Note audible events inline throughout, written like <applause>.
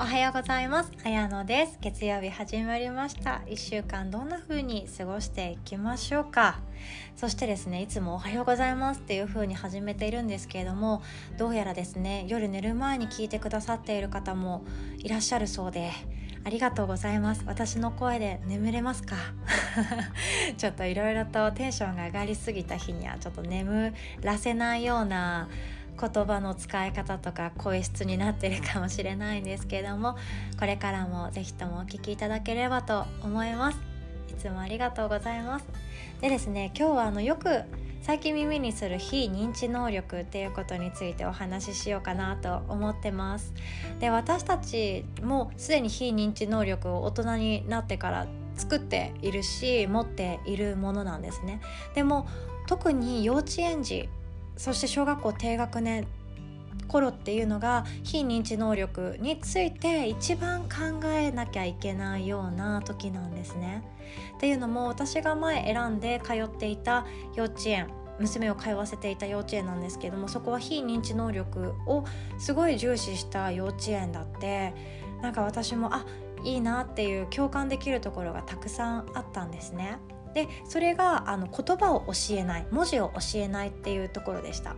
おはようございます。あやのです。月曜日始まりました。1週間どんな風に過ごしていきましょうか。そしてですねいつもおはようございますっていう風に始めているんですけれどもどうやらですね夜寝る前に聞いてくださっている方もいらっしゃるそうでありがとうございます。私の声で眠れますか？<laughs> ちょっといろいろとテンションが上がりすぎた日にはちょっと眠らせないような言葉の使い方とか声質になってるかもしれないんですけどもこれからも是非ともお聴きいただければと思います。いつもありがとうございます。でですね今日はあのよく最近耳にする非認知能力っていうことについてお話ししようかなと思ってます。で私たちもすでに非認知能力を大人になってから作っているし持っているものなんですね。でも特に幼稚園児そして小学校低学年頃っていうのが非認知能力について一番考えなきゃいけないような時なんですね。っていうのも私が前選んで通っていた幼稚園娘を通わせていた幼稚園なんですけどもそこは非認知能力をすごい重視した幼稚園だってなんか私もあいいなっていう共感できるところがたくさんあったんですね。でそれがあの言葉を教えない文字を教えないっていうところでした。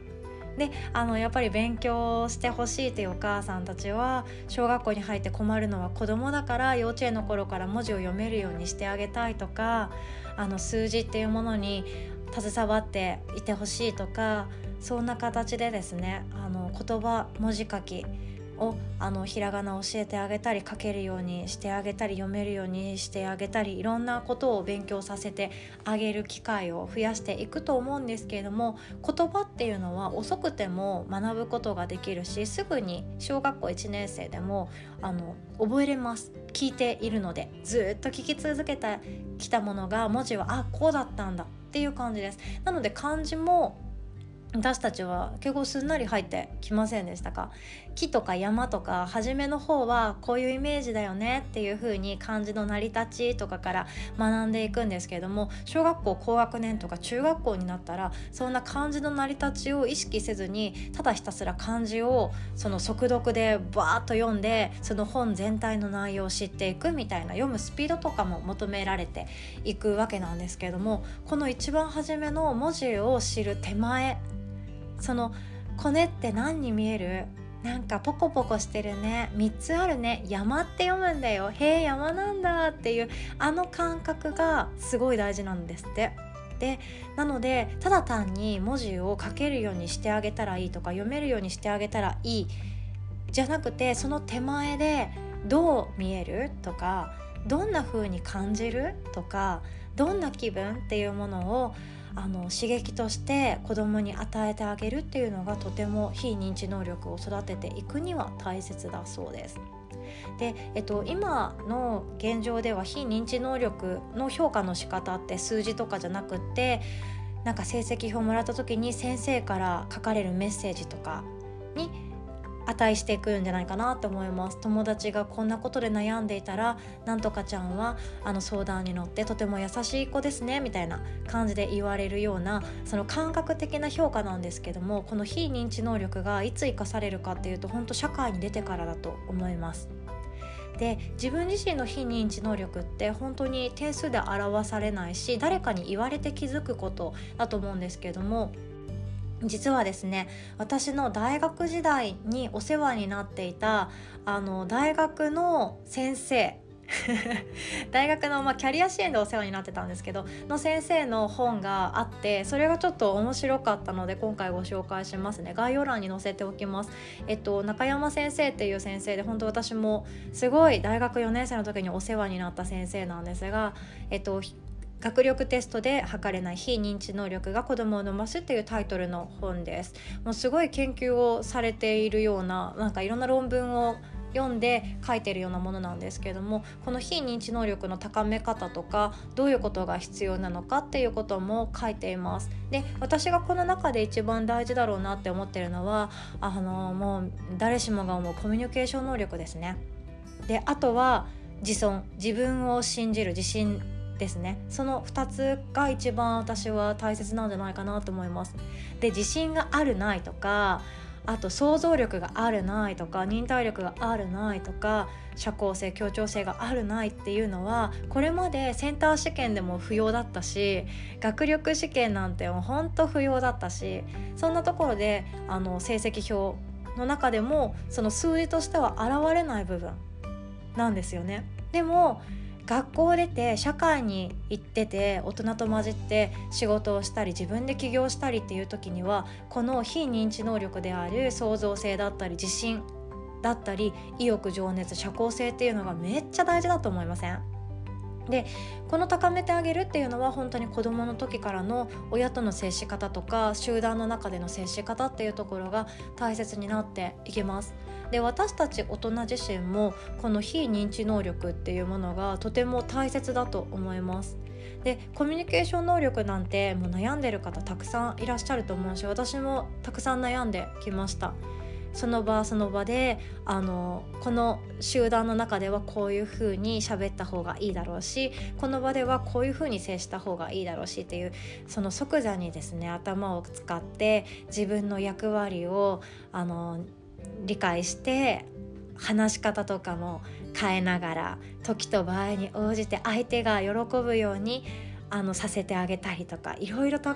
であのやっぱり勉強してほしいというお母さんたちは小学校に入って困るのは子供だから幼稚園の頃から文字を読めるようにしてあげたいとかあの数字っていうものに携わっていてほしいとかそんな形でですねあの言葉文字書きをあのひらがなを教えてあげたり書けるようにしてあげたり読めるようにしてあげたりいろんなことを勉強させてあげる機会を増やしていくと思うんですけれども言葉っていうのは遅くても学ぶことができるしすぐに小学校1年生でもあの覚えれます聞いているのでずっと聞き続けてきたものが文字はあこうだったんだっていう感じです。なので漢字も私たちは結構すんなり入ってきませんでしたか？木とか山とか初めの方はこういうイメージだよねっていう風に漢字の成り立ちとかから学んでいくんですけれども小学校高学年とか中学校になったらそんな漢字の成り立ちを意識せずにただひたすら漢字をその速読でバーッと読んでその本全体の内容を知っていくみたいな読むスピードとかも求められていくわけなんですけれどもこの一番初めの文字を知る手前そのコネって何に見える？なんかポコポコしてるね。3つあるね。山って読むんだよ。へえ山なんだっていうあの感覚がすごい大事なんですって。でなのでただ単に文字を書けるようにしてあげたらいいとか読めるようにしてあげたらいい。じゃなくてその手前でどう見える？とかどんな風に感じる？とかどんな気分？っていうものをあの刺激として子供に与えてあげるっていうのがとても非認知能力を育てていくには大切だそうです。で、えっと、今の現状では非認知能力の評価の仕方って数字とかじゃなくってなんか成績表をもらった時に先生から書かれるメッセージとかに値していくんじゃないかなと思います友達がこんなことで悩んでいたらなんとかちゃんはあの相談に乗ってとても優しい子ですねみたいな感じで言われるようなその感覚的な評価なんですけどもこの非認知能力がいつ生かされるかっていうと本当社会に出てからだと思います。で自分自身の非認知能力って本当に点数で表されないし誰かに言われて気づくことだと思うんですけども実はですね私の大学時代にお世話になっていたあの大学の先生 <laughs> 大学の、まあ、キャリア支援でお世話になってたんですけどの先生の本があってそれがちょっと面白かったので今回ご紹介しますね。概要欄に載せておきます。えっと中山先生っていう先生で本当私もすごい大学4年生の時にお世話になった先生なんですがえっと学力テストで測れない非認知能力が子供を伸ばすっていうタイトルの本です。もうすごい研究をされているようななんかいろんな論文を読んで書いてるようなものなんですけどもこの非認知能力の高め方とかどういうことが必要なのかっていうことも書いています。で私がこの中で一番大事だろうなって思ってるのはあのもう誰しもが思うコミュニケーション能力ですね。であとは自尊。自分を信じる自信ですねその2つが一番私は大切なんじゃないかなと思いますで自信があるないとかあと想像力があるないとか忍耐力があるないとか社交性協調性があるないっていうのはこれまでセンター試験でも不要だったし学力試験なんてもうほんと不要だったしそんなところであの成績表の中でもその数字としては現れない部分なんですよね。でも学校を出て社会に行ってて大人と混じって仕事をしたり自分で起業したりっていう時にはこの非認知能力である創造性だったり自信だったり意欲情熱社交性っていうのがめっちゃ大事だと思いません？でこの高めてあげるっていうのは本当に子どもの時からの親との接し方とか集団の中での接し方っていうところが大切になっていきます。で私たち大人自身もこの非認知能力っていうものがとても大切だと思います。でコミュニケーション能力なんてもう悩んでる方たくさんいらっしゃると思うし私もたくさん悩んできました。その場その場であのこの集団の中ではこういうふうに喋った方がいいだろうしこの場ではこういうふうに接した方がいいだろうしっていうその即座にですね頭を使って自分の役割をあの理解して話し方とかも変えながら時と場合に応じて相手が喜ぶようにあのさせてあげたりとかいろいろと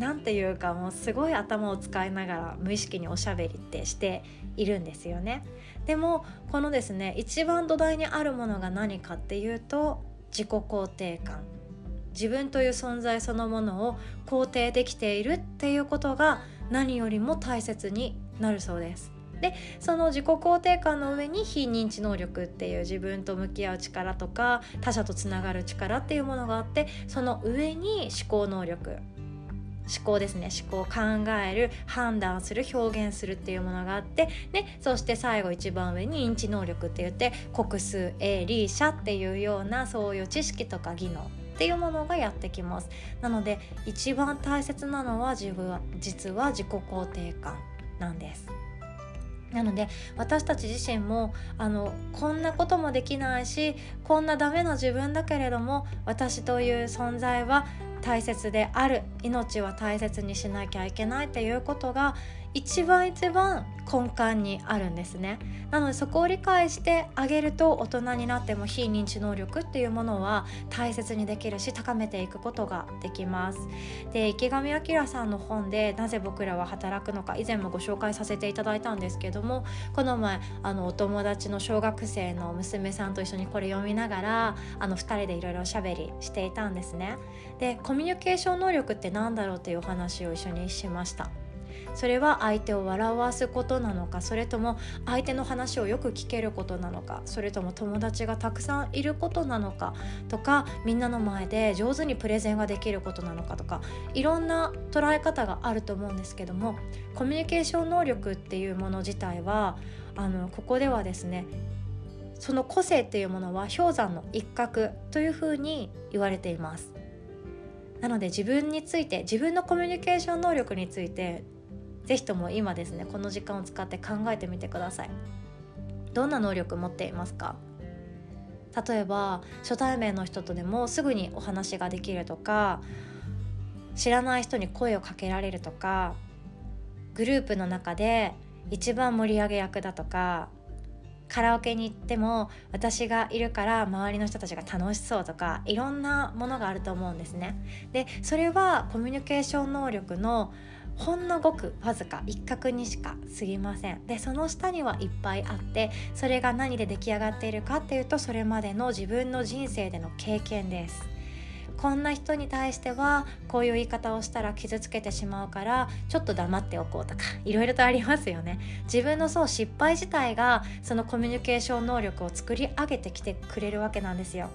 何て言うかもうすごい頭を使いながら無意識におしゃべりってしているんですよね。でもこのですね一番土台にあるものが何かっていうと自己肯定感自分という存在そのものを肯定できているっていうことが何よりも大切になるそうです。でその自己肯定感の上に非認知能力っていう自分と向き合う力とか他者とつながる力っていうものがあってその上に思考能力思考ですね。思考考える判断する表現するっていうものがあってでそして最後一番上に認知能力って言って国数英理社っていうようなそういう知識とか技能っていうものがやってきます。なので一番大切なのは自分は実は自己肯定感なんです。なので私たち自身もあのこんなこともできないしこんなダメな自分だけれども私という存在は大切である命は大切にしなきゃいけないっていうことが一番一番根幹にあるんですね。なのでそこを理解してあげると大人になっても非認知能力っていうものは大切にできるし高めていくことができます。で池上彰さんの本で「なぜ僕らは働くのか」以前もご紹介させていただいたんですけどもこの前あのお友達の小学生の娘さんと一緒にこれ読みながらあの2人でいろいろおしゃべりしていたんですね。でコミュニケーション能力って何だろうっていうお話を一緒にしました。それは相手を笑わすことなのかそれとも相手の話をよく聞けることなのかそれとも友達がたくさんいることなのかとかみんなの前で上手にプレゼンができることなのかとかいろんな捉え方があると思うんですけどもコミュニケーション能力っていうもの自体はあのここではですねその個性っていうものは氷山の一角というふうに言われています。なので自分について自分のコミュニケーション能力について是非とも今ですねこの時間を使って考えてみてください。どんな能力持っていますか？例えば初対面の人とでもすぐにお話ができるとか知らない人に声をかけられるとかグループの中で一番盛り上げ役だとかカラオケに行っても私がいるから周りの人たちが楽しそうとかいろんなものがあると思うんですね。でそれはコミュニケーション能力のほんのごくわずか一角にしか過ぎませんでその下にはいっぱいあってそれが何で出来上がっているかっていうとそれまでの自分の人生での経験ですこんな人に対してはこういう言い方をしたら傷つけてしまうからちょっと黙っておこうとかいろいろとありますよね。自分のそう失敗自体がそのコミュニケーション能力を作り上げてきてくれるわけなんですよ。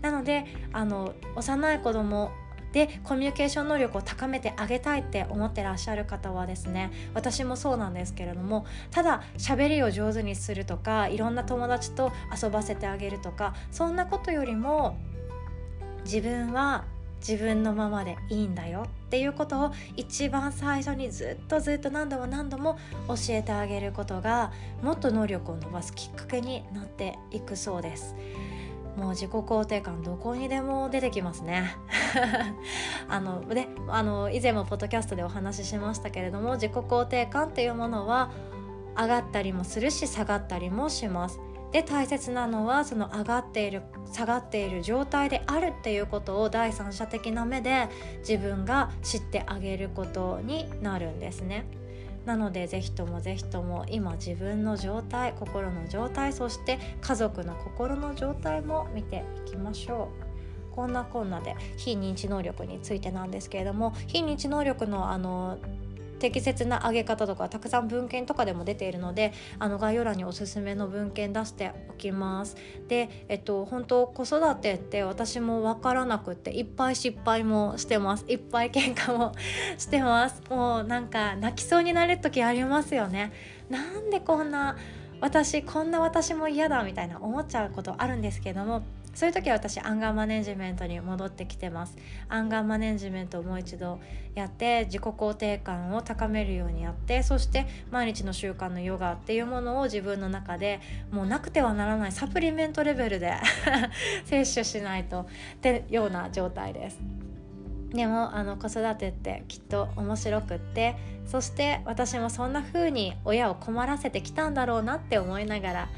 なのであの幼い子供でコミュニケーション能力を高めてあげたいって思ってらっしゃる方はですね私もそうなんですけれどもただ喋りを上手にするとかいろんな友達と遊ばせてあげるとかそんなことよりも自分は自分のままでいいんだよっていうことを一番最初にずっとずっと何度も何度も教えてあげることがもっと能力を伸ばすきっかけになっていくそうです。もう自己肯定感どこにでも出てきますね <laughs> あのであの以前もポッドキャストでお話ししましたけれども自己肯定感っていうものは上がったりもするし下がったりもしますで大切なのはその上がっている下がっている状態であるっていうことを第三者的な目で自分が知ってあげることになるんですね。なので是非とも是非とも今自分の状態心の状態そして家族の心の状態も見ていきましょう。こんなこんなで非認知能力についてなんですけれども非認知能力のあの適切な上げ方とかたくさん文献とかでも出ているのであの概要欄におすすめの文献出しておきます。でえっと本当子育てって私も分からなくっていっぱい失敗もしてます。いっぱい喧嘩も <laughs> してます。もうなんか泣きそうになる時ありますよね。なんでこんな私こんな私も嫌だみたいな思っちゃうことあるんですけどもそういう時は私アンガーマネジメントに戻ってきてますアンガーマネジメントをもう一度やって自己肯定感を高めるようにやってそして毎日の習慣のヨガっていうものを自分の中でもうなくてはならないサプリメントレベルで <laughs> 摂取しないとってような状態です。でもあの子育てってきっと面白くってそして私もそんな風に親を困らせてきたんだろうなって思いながら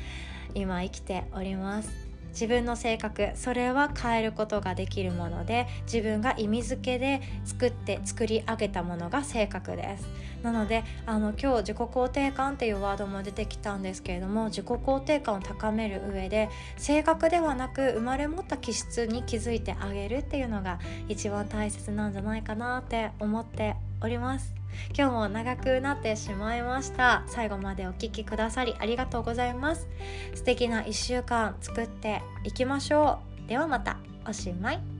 今生きております。自分の性格それは変えることができるもので自分が意味付けで作って作り上げたものが性格です。なのであの今日自己肯定感っていうワードも出てきたんですけれども自己肯定感を高める上で性格ではなく生まれ持った気質に気づいてあげるっていうのが一番大切なんじゃないかなって思っております。今日も長くなってしまいました。最後までお聴きくださりありがとうございます。素敵な1週間作っていきましょう。ではまた。おしまい。